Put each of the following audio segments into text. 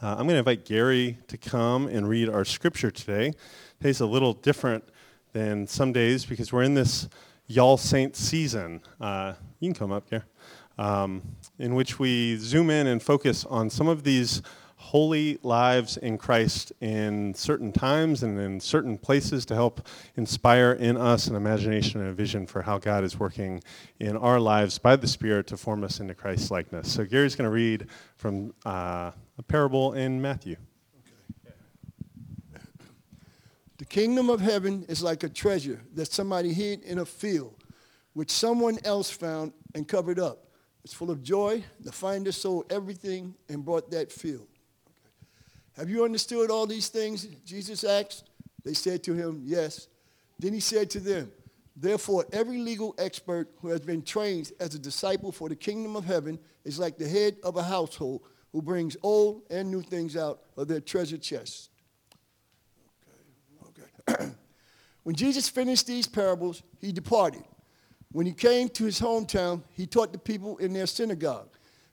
Uh, I'm going to invite Gary to come and read our scripture today. Today's a little different than some days because we're in this Y'all Saints season. Uh, you can come up, Gary. Um, in which we zoom in and focus on some of these holy lives in Christ in certain times and in certain places to help inspire in us an imagination and a vision for how God is working in our lives by the Spirit to form us into Christ's likeness. So Gary's going to read from uh, a parable in Matthew. The kingdom of heaven is like a treasure that somebody hid in a field, which someone else found and covered up. It's full of joy. The finder sold everything and bought that field. Have you understood all these things? Jesus asked. They said to him, Yes. Then he said to them, Therefore, every legal expert who has been trained as a disciple for the kingdom of heaven is like the head of a household who brings old and new things out of their treasure chest. Okay, okay. when Jesus finished these parables, he departed. When he came to his hometown, he taught the people in their synagogue.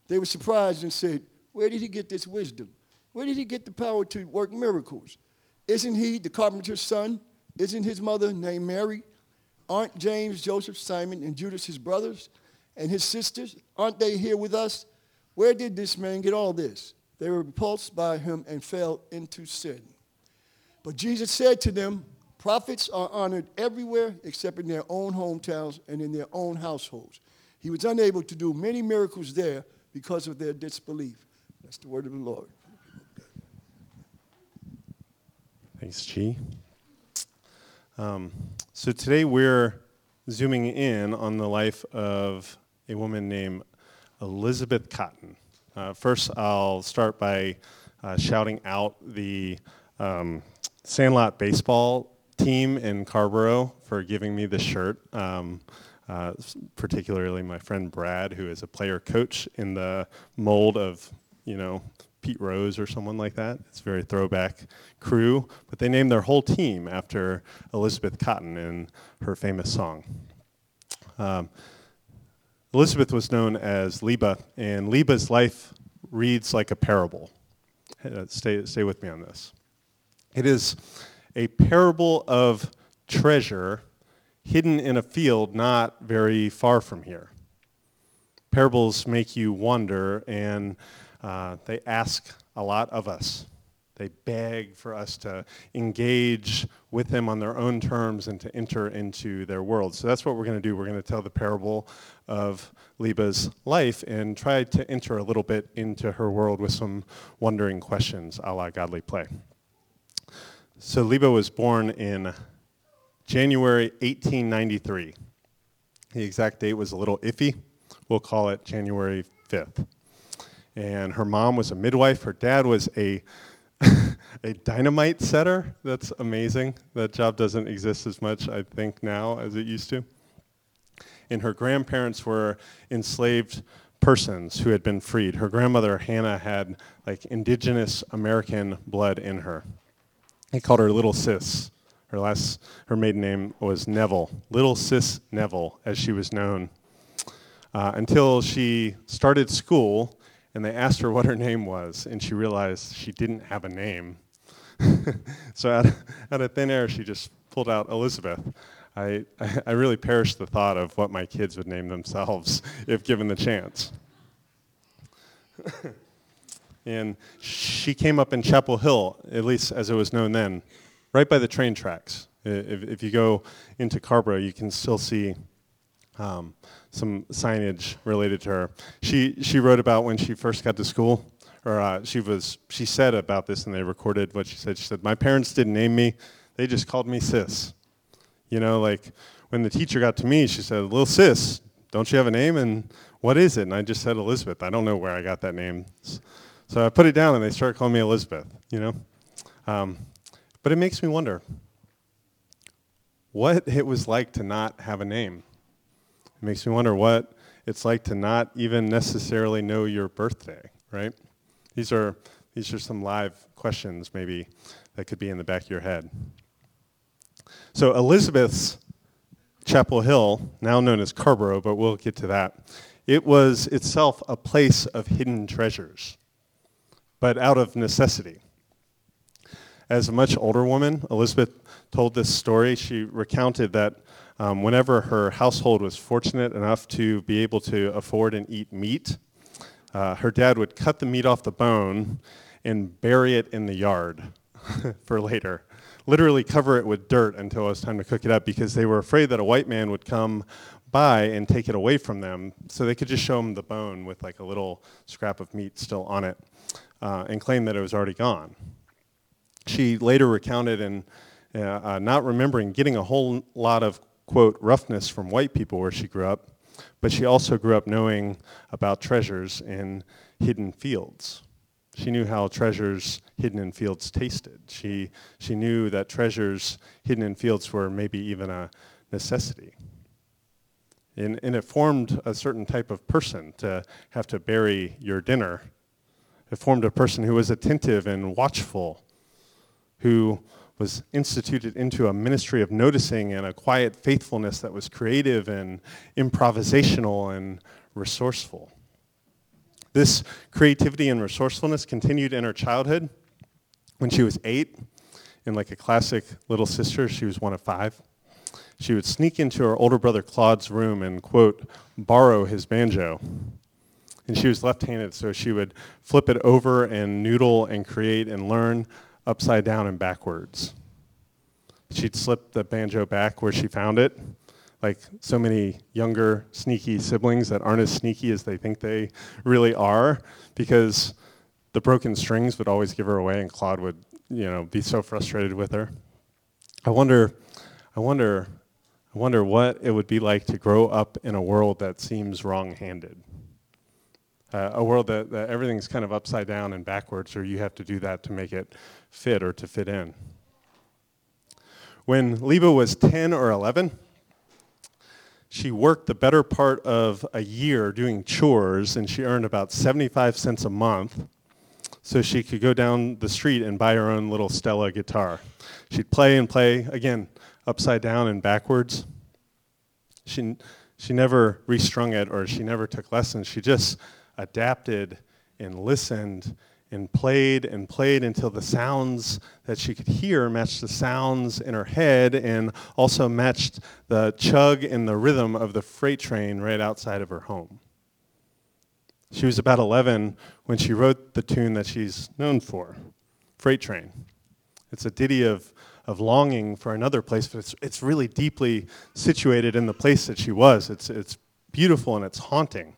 They were surprised and said, Where did he get this wisdom? Where did he get the power to work miracles? Isn't he the carpenter's son? Isn't his mother named Mary? Aren't James, Joseph, Simon, and Judas his brothers? And his sisters? Aren't they here with us? Where did this man get all this? They were repulsed by him and fell into sin. But Jesus said to them, Prophets are honored everywhere except in their own hometowns and in their own households. He was unable to do many miracles there because of their disbelief. That's the word of the Lord. Thanks, Chi. Um, so today we're zooming in on the life of a woman named Elizabeth Cotten. Uh, first, I'll start by uh, shouting out the um, Sandlot baseball team in Carrboro for giving me the shirt. Um, uh, particularly my friend Brad, who is a player coach in the mold of, you know, Pete Rose or someone like that. It's a very throwback crew, but they named their whole team after Elizabeth Cotten in her famous song. Um, Elizabeth was known as Libba, and Libba's life reads like a parable. Uh, stay, stay with me on this. It is a parable of treasure hidden in a field not very far from here. Parables make you wonder and uh, they ask a lot of us. They beg for us to engage with them on their own terms and to enter into their world. So that's what we're going to do. We're going to tell the parable of Libba's life and try to enter a little bit into her world with some wondering questions a la godly play. So Libba was born in January 1893. The exact date was a little iffy. We'll call it January 5th and her mom was a midwife. Her dad was a a dynamite setter. That's amazing. That job doesn't exist as much, I think, now as it used to. And her grandparents were enslaved persons who had been freed. Her grandmother, Hannah, had like indigenous American blood in her. He called her Little Sis. Her last, her maiden name was Neville. Little Sis Neville, as she was known. Uh, until she started school and they asked her what her name was, and she realized she didn't have a name. so out of, out of thin air, she just pulled out Elizabeth. I, I really perished the thought of what my kids would name themselves if given the chance. and she came up in Chapel Hill, at least as it was known then, right by the train tracks. If, if you go into Carrboro, you can still see um, some signage related to her. She she wrote about when she first got to school, or uh, she was she said about this, and they recorded what she said. She said, "My parents didn't name me; they just called me sis." You know, like when the teacher got to me, she said, "Little sis, don't you have a name?" And what is it? And I just said Elizabeth. I don't know where I got that name. So I put it down, and they started calling me Elizabeth. You know, um, but it makes me wonder what it was like to not have a name. It makes me wonder what it's like to not even necessarily know your birthday, right? These are, these are some live questions maybe that could be in the back of your head. So Elizabeth's Chapel Hill, now known as Carrboro, but we'll get to that, it was itself a place of hidden treasures. but out of necessity. As a much older woman, Elizabeth told this story. She recounted that um, whenever her household was fortunate enough to be able to afford and eat meat, uh, her dad would cut the meat off the bone and bury it in the yard for later. Literally cover it with dirt until it was time to cook it up because they were afraid that a white man would come by and take it away from them. So they could just show him the bone with like a little scrap of meat still on it uh, and claim that it was already gone. She later recounted and uh, uh, not remembering getting a whole lot of, quote, roughness from white people where she grew up, but she also grew up knowing about treasures in hidden fields. She knew how treasures hidden in fields tasted. She, she knew that treasures hidden in fields were maybe even a necessity. And, and it formed a certain type of person to have to bury your dinner. It formed a person who was attentive and watchful, who was instituted into a ministry of noticing and a quiet faithfulness that was creative and improvisational and resourceful. This creativity and resourcefulness continued in her childhood. When she was eight, in like a classic little sister, she was one of five. She would sneak into her older brother Claude's room and, quote, borrow his banjo. And she was left handed, so she would flip it over and noodle and create and learn upside down and backwards. She'd slip the banjo back where she found it, like so many younger, sneaky siblings that aren't as sneaky as they think they really are, because the broken strings would always give her away, and Claude would, you know, be so frustrated with her. I wonder, I wonder, I wonder what it would be like to grow up in a world that seems wrong-handed. Uh, a world that, that everything's kind of upside down and backwards, or you have to do that to make it fit or to fit in. When Libba was 10 or 11, she worked the better part of a year doing chores, and she earned about 75 cents a month so she could go down the street and buy her own little Stella guitar. She'd play and play, again, upside down and backwards. She, she never restrung it or she never took lessons. She just adapted and listened and played and played until the sounds that she could hear matched the sounds in her head and also matched the chug and the rhythm of the freight train right outside of her home. She was about 11 when she wrote the tune that she's known for, Freight Train. It's a ditty of, of longing for another place, but it's, it's really deeply situated in the place that she was. It's, it's beautiful and it's haunting.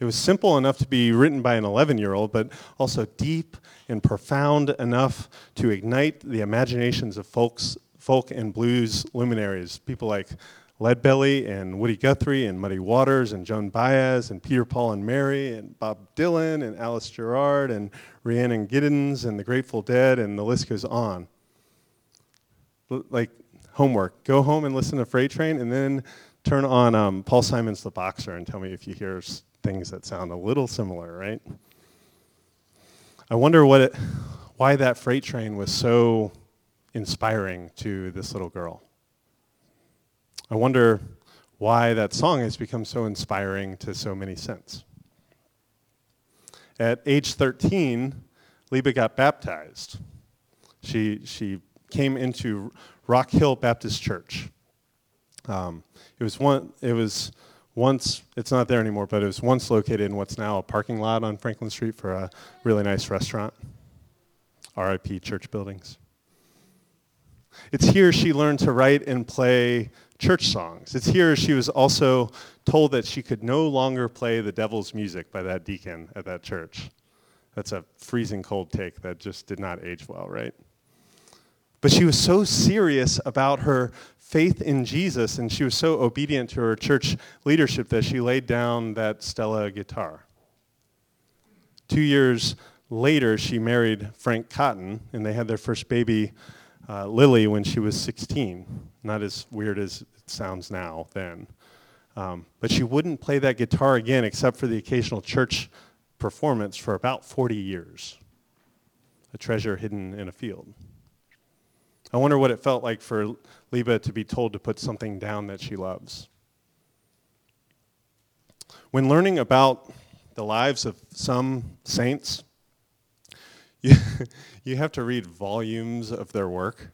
It was simple enough to be written by an 11 year old, but also deep and profound enough to ignite the imaginations of folks, folk and blues luminaries, people like Leadbelly and Woody Guthrie and Muddy Waters and Joan Baez and Peter, Paul and Mary and Bob Dylan and Alice Gerrard and Rhiannon Giddens and the Grateful Dead and the list goes on. Like homework, go home and listen to Freight Train and then turn on um, Paul Simon's The Boxer and tell me if you hear things that sound a little similar, right? I wonder what it, why that freight train was so inspiring to this little girl. I wonder why that song has become so inspiring to so many since. At age 13, Libba got baptized. She, she came into Rock Hill Baptist Church. Um, it was one, it was once, it's not there anymore, but it was once located in what's now a parking lot on Franklin Street for a really nice restaurant. RIP church buildings. It's here she learned to write and play church songs. It's here she was also told that she could no longer play the devil's music by that deacon at that church. That's a freezing cold take that just did not age well, right? But she was so serious about her faith in Jesus and she was so obedient to her church leadership that she laid down that Stella guitar. Two years later, she married Frank Cotten and they had their first baby, uh, Lily, when she was 16. Not as weird as it sounds now then. Um, but she wouldn't play that guitar again except for the occasional church performance for about 40 years. A treasure hidden in a field. I wonder what it felt like for Libba to be told to put something down that she loves. When learning about the lives of some saints, you, you have to read volumes of their work.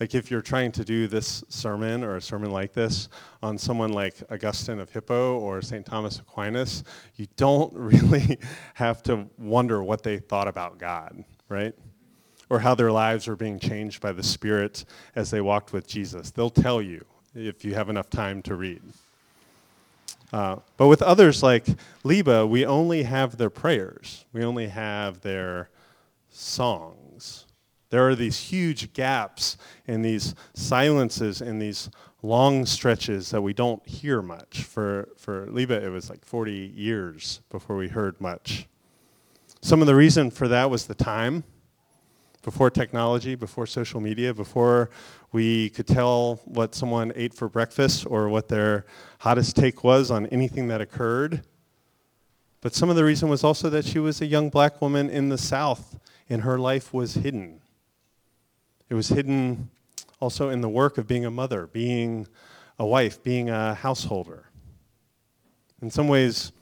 Like if you're trying to do this sermon or a sermon like this on someone like Augustine of Hippo or St. Thomas Aquinas, you don't really have to wonder what they thought about God, right? Or how their lives were being changed by the Spirit as they walked with Jesus. They'll tell you if you have enough time to read. Uh, but with others like Libba, we only have their prayers. We only have their songs. There are these huge gaps and these silences and these long stretches that we don't hear much. For, for Libba, it was like 40 years before we heard much. Some of the reason for that was the time. Before technology, before social media, before we could tell what someone ate for breakfast or what their hottest take was on anything that occurred. But some of the reason was also that she was a young black woman in the South and her life was hidden. It was hidden also in the work of being a mother, being a wife, being a householder. In some ways,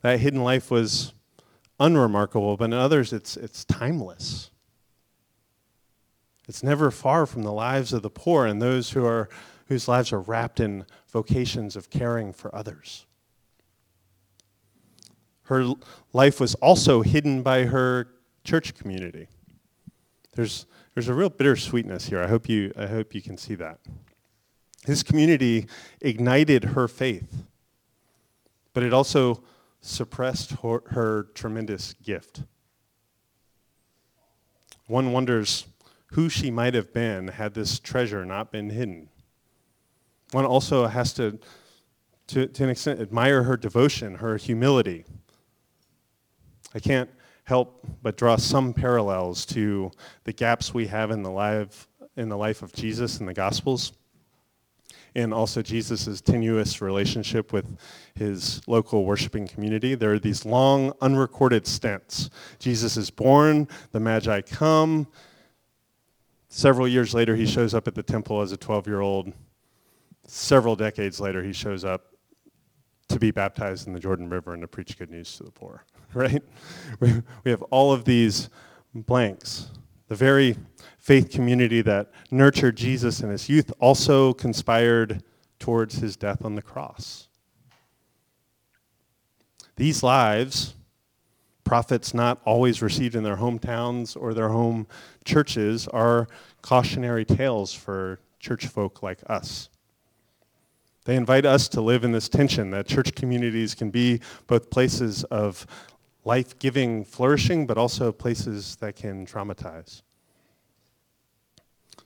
that hidden life was unremarkable, but in others, it's, it's timeless. It's never far from the lives of the poor and those who are, whose lives are wrapped in vocations of caring for others. Her life was also hidden by her church community. There's, there's a real bittersweetness here. I hope, you, I hope you can see that. His community ignited her faith, but it also suppressed her, her tremendous gift. One wonders who she might have been had this treasure not been hidden. One also has to, to, to an extent, admire her devotion, her humility. I can't help but draw some parallels to the gaps we have in the life, in the life of Jesus in the Gospels, and also Jesus' tenuous relationship with his local worshiping community. There are these long, unrecorded stints. Jesus is born, the Magi come. Several years later, he shows up at the temple as a 12 year old. Several decades later, he shows up to be baptized in the Jordan River and to preach good news to the poor, right? We, we have all of these blanks. The very faith community that nurtured Jesus in his youth also conspired towards his death on the cross. These lives, prophets not always received in their hometowns or their home churches, are cautionary tales for church folk like us. They invite us to live in this tension that church communities can be both places of life giving flourishing, but also places that can traumatize.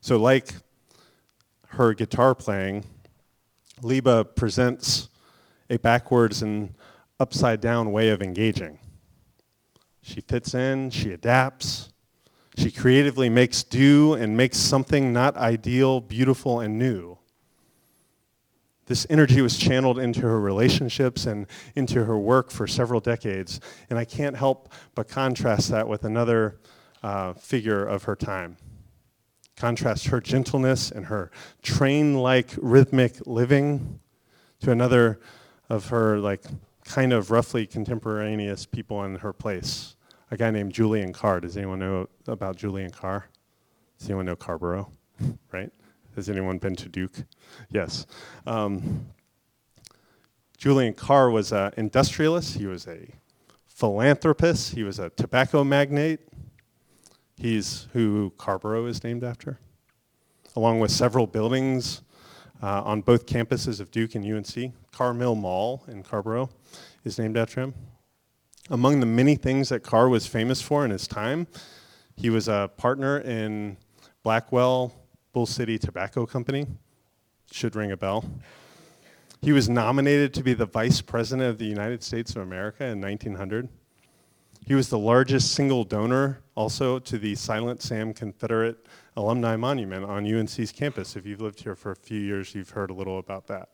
So, like her guitar playing, Libba presents a backwards and upside down way of engaging. She fits in, she adapts, she creatively makes do and makes something not ideal, beautiful, and new. This energy was channeled into her relationships and into her work for several decades. And I can't help but contrast that with another uh, figure of her time. Contrast her gentleness and her train like rhythmic living to another of her, like, kind of roughly contemporaneous people in her place. A guy named Julian Carr. Does anyone know about Julian Carr? Does anyone know Carrboro? right? Has anyone been to Duke? Yes. Um, Julian Carr was an industrialist. He was a philanthropist. He was a tobacco magnate. He's who Carrboro is named after, along with several buildings uh, on both campuses of Duke and UNC. Carr-Mill Mall in Carrboro is named after him. Among the many things that Carr was famous for in his time, he was a partner in Blackwell Bull City Tobacco Company. Should ring a bell. He was nominated to be the Vice President of the United States of America in 1900. He was the largest single donor also to the Silent Sam Confederate Alumni Monument on UNC's campus. If you've lived here for a few years, you've heard a little about that.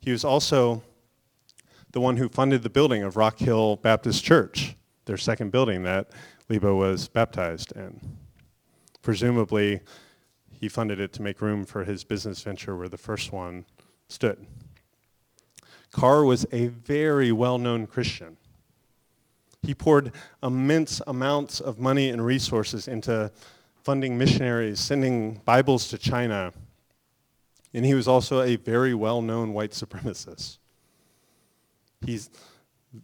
He was also the one who funded the building of Rock Hill Baptist Church, their second building that Libba was baptized in. Presumably, he funded it to make room for his business venture where the first one stood. Carr was a very well known Christian. He poured immense amounts of money and resources into funding missionaries, sending Bibles to China. And he was also a very well known white supremacist. He's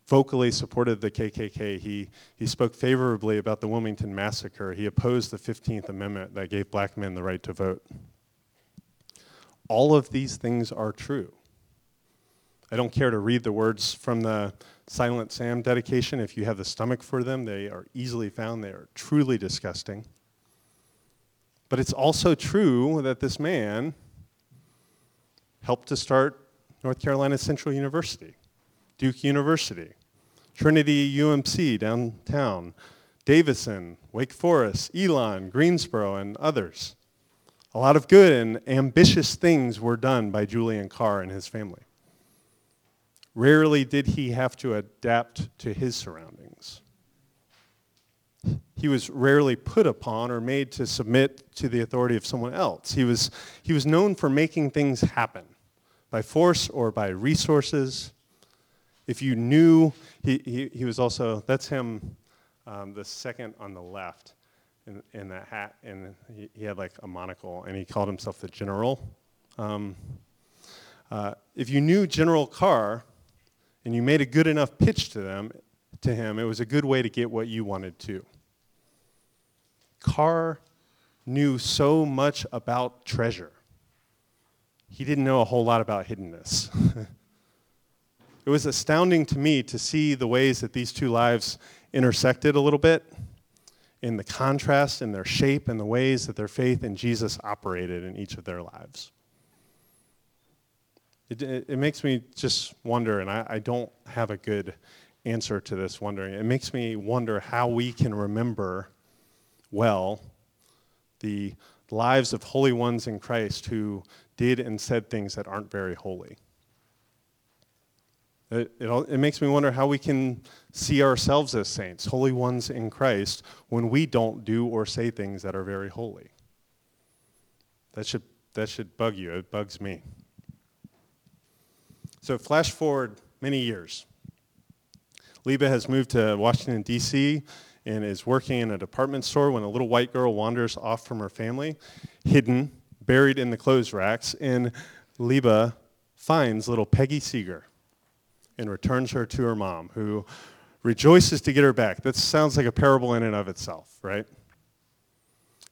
vocally supported the KKK. He, he spoke favorably about the Wilmington Massacre. He opposed the 15th Amendment that gave black men the right to vote. All of these things are true. I don't care to read the words from the Silent Sam dedication. If you have the stomach for them, they are easily found. They are truly disgusting. But it's also true that this man helped to start North Carolina Central University. Duke University, Trinity UMC downtown, Davidson, Wake Forest, Elon, Greensboro, and others. A lot of good and ambitious things were done by Julian Carr and his family. Rarely did he have to adapt to his surroundings. He was rarely put upon or made to submit to the authority of someone else. He was, he was known for making things happen by force or by resources if you knew, he, he, he was also, that's him, um, the second on the left in, in that hat, and he, he, had like a monocle, and he called himself the General. Um, uh, if you knew General Carr, and you made a good enough pitch to them, to him, it was a good way to get what you wanted to. Carr knew so much about treasure. He didn't know a whole lot about hiddenness. it was astounding to me to see the ways that these two lives intersected a little bit in the contrast in their shape and the ways that their faith in Jesus operated in each of their lives. It, it, it makes me just wonder, and I, I don't have a good answer to this wondering. It makes me wonder how we can remember well the lives of holy ones in Christ who did and said things that aren't very holy. It, it, it, makes me wonder how we can see ourselves as saints, holy ones in Christ, when we don't do or say things that are very holy. That should, that should bug you. It bugs me. So, flash forward many years. Libba has moved to Washington, D.C., and is working in a department store when a little white girl wanders off from her family, hidden, buried in the clothes racks, and Libba finds little Peggy Seeger and returns her to her mom, who rejoices to get her back. That sounds like a parable in and of itself, right?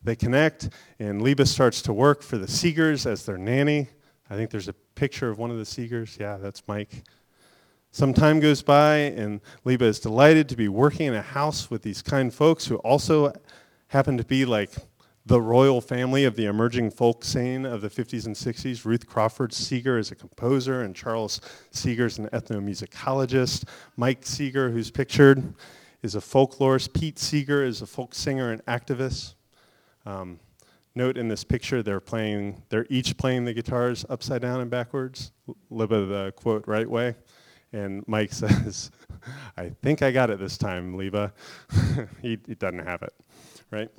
They connect, and Libba starts to work for the Seegers as their nanny. I think there's a picture of one of the Seegers. Yeah, that's Mike. Some time goes by, and Libba is delighted to be working in a house with these kind folks who also happen to be like the royal family of the emerging folk scene of the 50s and 60s. Ruth Crawford Seeger is a composer, and Charles Seeger is an ethnomusicologist. Mike Seeger, who's pictured, is a folklorist. Pete Seeger is a folk singer and activist. Um, note in this picture, they're playing, they're each playing the guitars upside down and backwards. Libba the quote right way. And Mike says, I think I got it this time, Libba. he, he doesn't have it, right?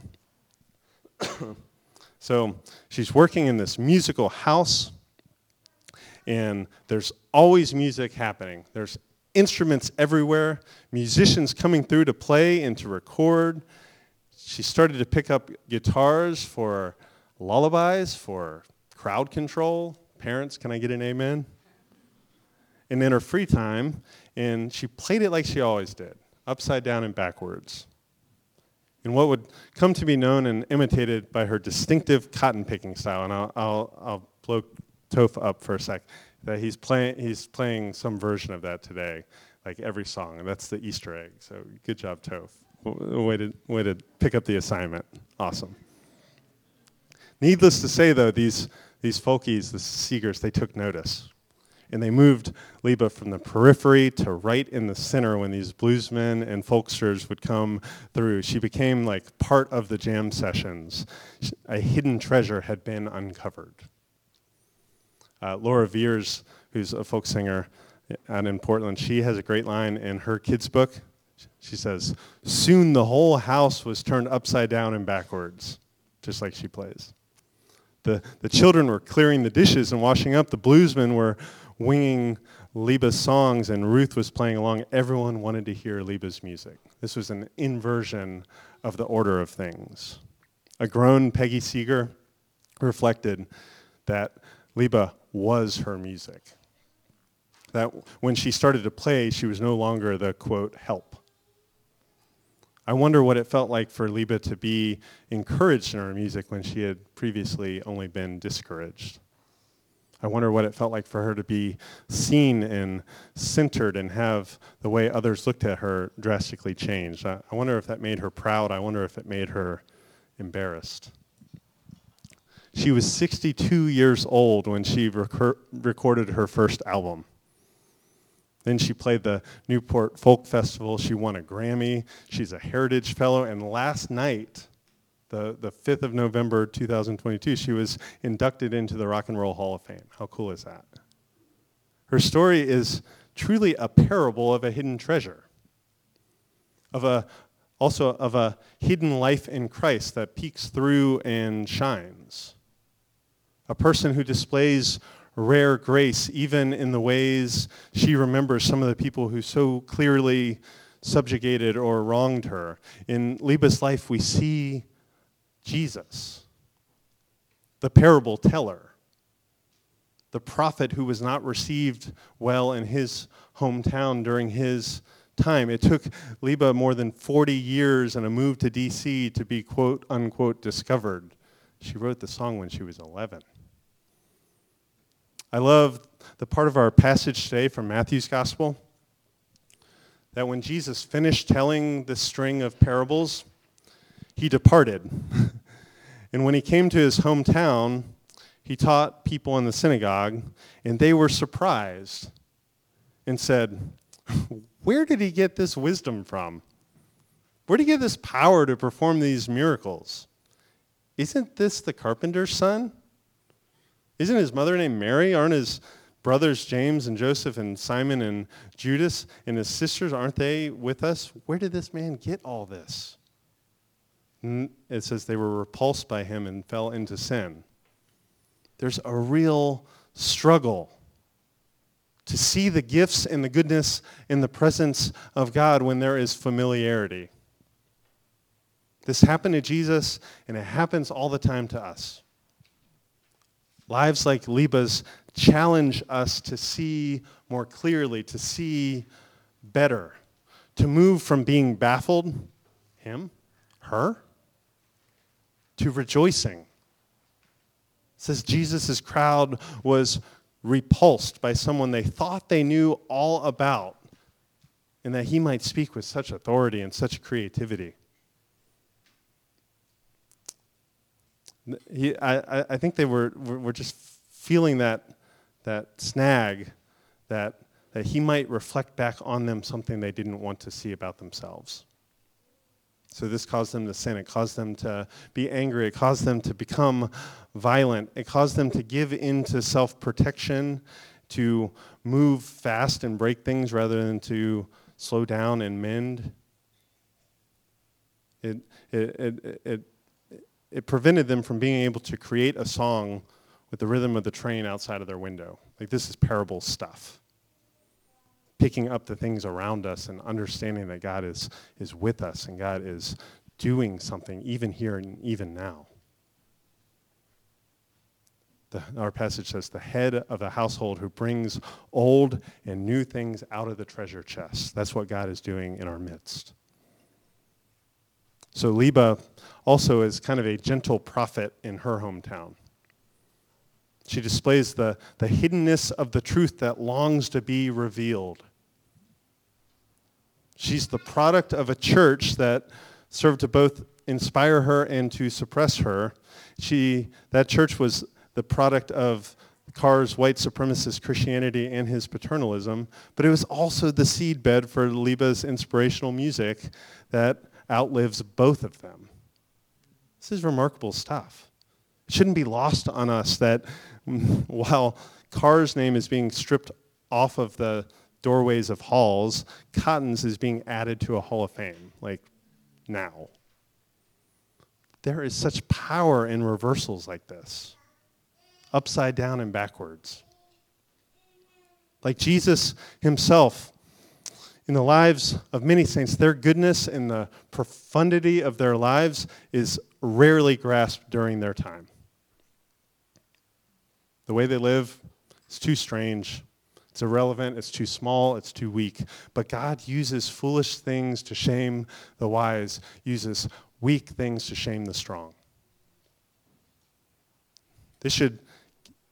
so she's working in this musical house, and there's always music happening. There's instruments everywhere, musicians coming through to play and to record. She started to pick up guitars for lullabies, for crowd control. Parents, can I get an amen? And in her free time, and she played it like she always did, upside down and backwards in what would come to be known and imitated by her distinctive cotton picking style. And I'll, I'll, I'll blow Toph up for a sec. That he's playing he's playing some version of that today, like every song, and that's the Easter egg. So good job, Toph. Way to way to pick up the assignment. Awesome. Needless to say, though, these these folkies, the Seegers, they took notice and they moved Libba from the periphery to right in the center when these bluesmen and folksters would come through. She became like part of the jam sessions. A hidden treasure had been uncovered. Uh, Laura Veirs, who's a folk singer out in Portland, she has a great line in her kids' book. She says, Soon the whole house was turned upside down and backwards, just like she plays. The, the children were clearing the dishes and washing up. The bluesmen were winging Libba's songs and Ruth was playing along, everyone wanted to hear Libba's music. This was an inversion of the order of things. A grown Peggy Seeger reflected that Libba was her music. That when she started to play, she was no longer the quote, help. I wonder what it felt like for Libba to be encouraged in her music when she had previously only been discouraged. I wonder what it felt like for her to be seen and centered and have the way others looked at her drastically changed. I, I wonder if that made her proud. I wonder if it made her embarrassed. She was 62 years old when she recor- recorded her first album. Then she played the Newport Folk Festival. She won a Grammy. She's a Heritage Fellow. And last night, the, the 5th of November 2022, she was inducted into the Rock and Roll Hall of Fame. How cool is that? Her story is truly a parable of a hidden treasure, of a, also of a hidden life in Christ that peeks through and shines. A person who displays rare grace, even in the ways she remembers some of the people who so clearly subjugated or wronged her. In Libba's life, we see Jesus, the parable teller, the prophet who was not received well in his hometown during his time. It took Libba more than 40 years and a move to D.C. to be quote unquote discovered. She wrote the song when she was 11. I love the part of our passage today from Matthew's Gospel that when Jesus finished telling this string of parables, he departed. and when he came to his hometown, he taught people in the synagogue, and they were surprised and said, Where did he get this wisdom from? Where did he get this power to perform these miracles? Isn't this the carpenter's son? Isn't his mother named Mary? Aren't his brothers James and Joseph and Simon and Judas and his sisters, aren't they with us? Where did this man get all this? It says they were repulsed by him and fell into sin. There's a real struggle to see the gifts and the goodness in the presence of God when there is familiarity. This happened to Jesus, and it happens all the time to us. Lives like Libba's challenge us to see more clearly, to see better, to move from being baffled, him, her, to rejoicing. It says Jesus' crowd was repulsed by someone they thought they knew all about, and that he might speak with such authority and such creativity. He, I, I think they were, were just feeling that, that snag that, that he might reflect back on them something they didn't want to see about themselves. So this caused them to sin. It caused them to be angry. It caused them to become violent. It caused them to give in to self protection, to move fast and break things rather than to slow down and mend. It, it, it, it, it prevented them from being able to create a song with the rhythm of the train outside of their window. Like, this is parable stuff. Picking up the things around us and understanding that God is, is with us and God is doing something even here and even now. The, our passage says, the head of a household who brings old and new things out of the treasure chest. That's what God is doing in our midst. So Libba also is kind of a gentle prophet in her hometown. She displays the, the hiddenness of the truth that longs to be revealed. She's the product of a church that served to both inspire her and to suppress her. She, that church was the product of Carr's white supremacist Christianity and his paternalism, but it was also the seedbed for Libba's inspirational music that outlives both of them. This is remarkable stuff. It shouldn't be lost on us that while Carr's name is being stripped off of the doorways of halls, Cotten's is being added to a hall of fame, like now. There is such power in reversals like this, upside down and backwards. Like Jesus himself, in the lives of many saints, their goodness and the profundity of their lives is rarely grasped during their time. The way they live is too strange. It's irrelevant. It's too small. It's too weak. But God uses foolish things to shame the wise, uses weak things to shame the strong. This should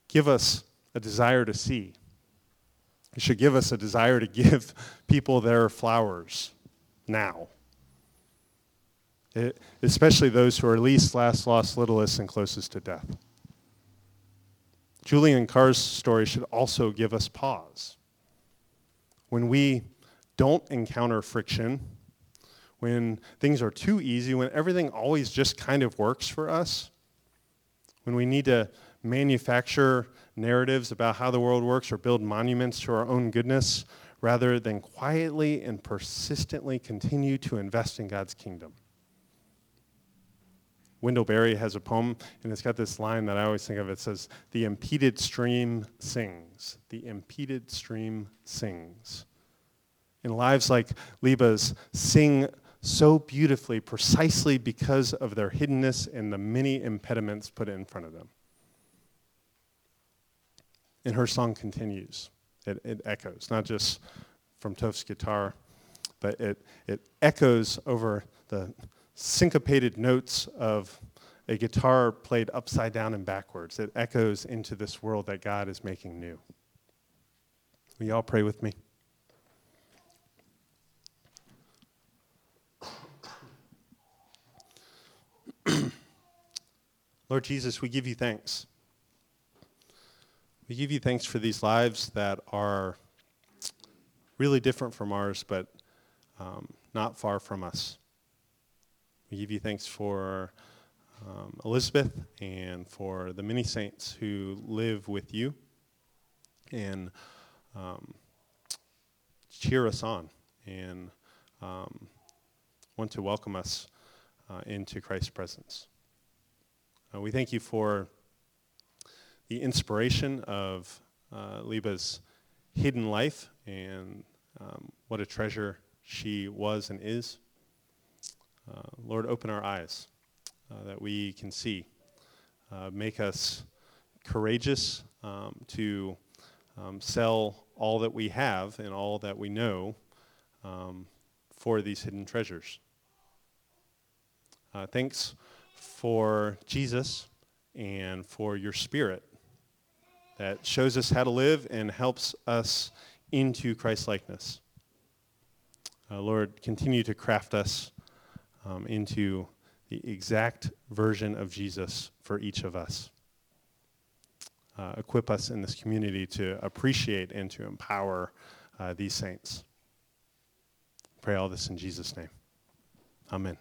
give us a desire to see. It should give us a desire to give people their flowers now. It, especially those who are least, last, lost, littlest, and closest to death. Julian Carr's story should also give us pause. When we don't encounter friction, when things are too easy, when everything always just kind of works for us, when we need to manufacture narratives about how the world works or build monuments to our own goodness rather than quietly and persistently continue to invest in God's kingdom. Wendell Berry has a poem, and it's got this line that I always think of. It says, The impeded stream sings. The impeded stream sings. And lives like Libba's sing so beautifully precisely because of their hiddenness and the many impediments put in front of them. And her song continues. It, it echoes, not just from Toph's guitar, but it, it echoes over the syncopated notes of a guitar played upside down and backwards. It echoes into this world that God is making new. Will you all pray with me? Lord Jesus, we give you thanks. We give you thanks for these lives that are really different from ours, but um, not far from us. We give you thanks for um, Elizabeth and for the many saints who live with you and um, cheer us on and um, want to welcome us uh, into Christ's presence. Uh, we thank you for the inspiration of uh, Libba's hidden life and um, what a treasure she was and is. Uh, Lord, open our eyes uh, that we can see. Uh, make us courageous um, to um, sell all that we have and all that we know um, for these hidden treasures. Uh, thanks for Jesus and for your spirit that shows us how to live and helps us into Christ likeness. Uh, Lord, continue to craft us um, into the exact version of Jesus for each of us. Uh, equip us in this community to appreciate and to empower uh, these saints. Pray all this in Jesus' name. Amen.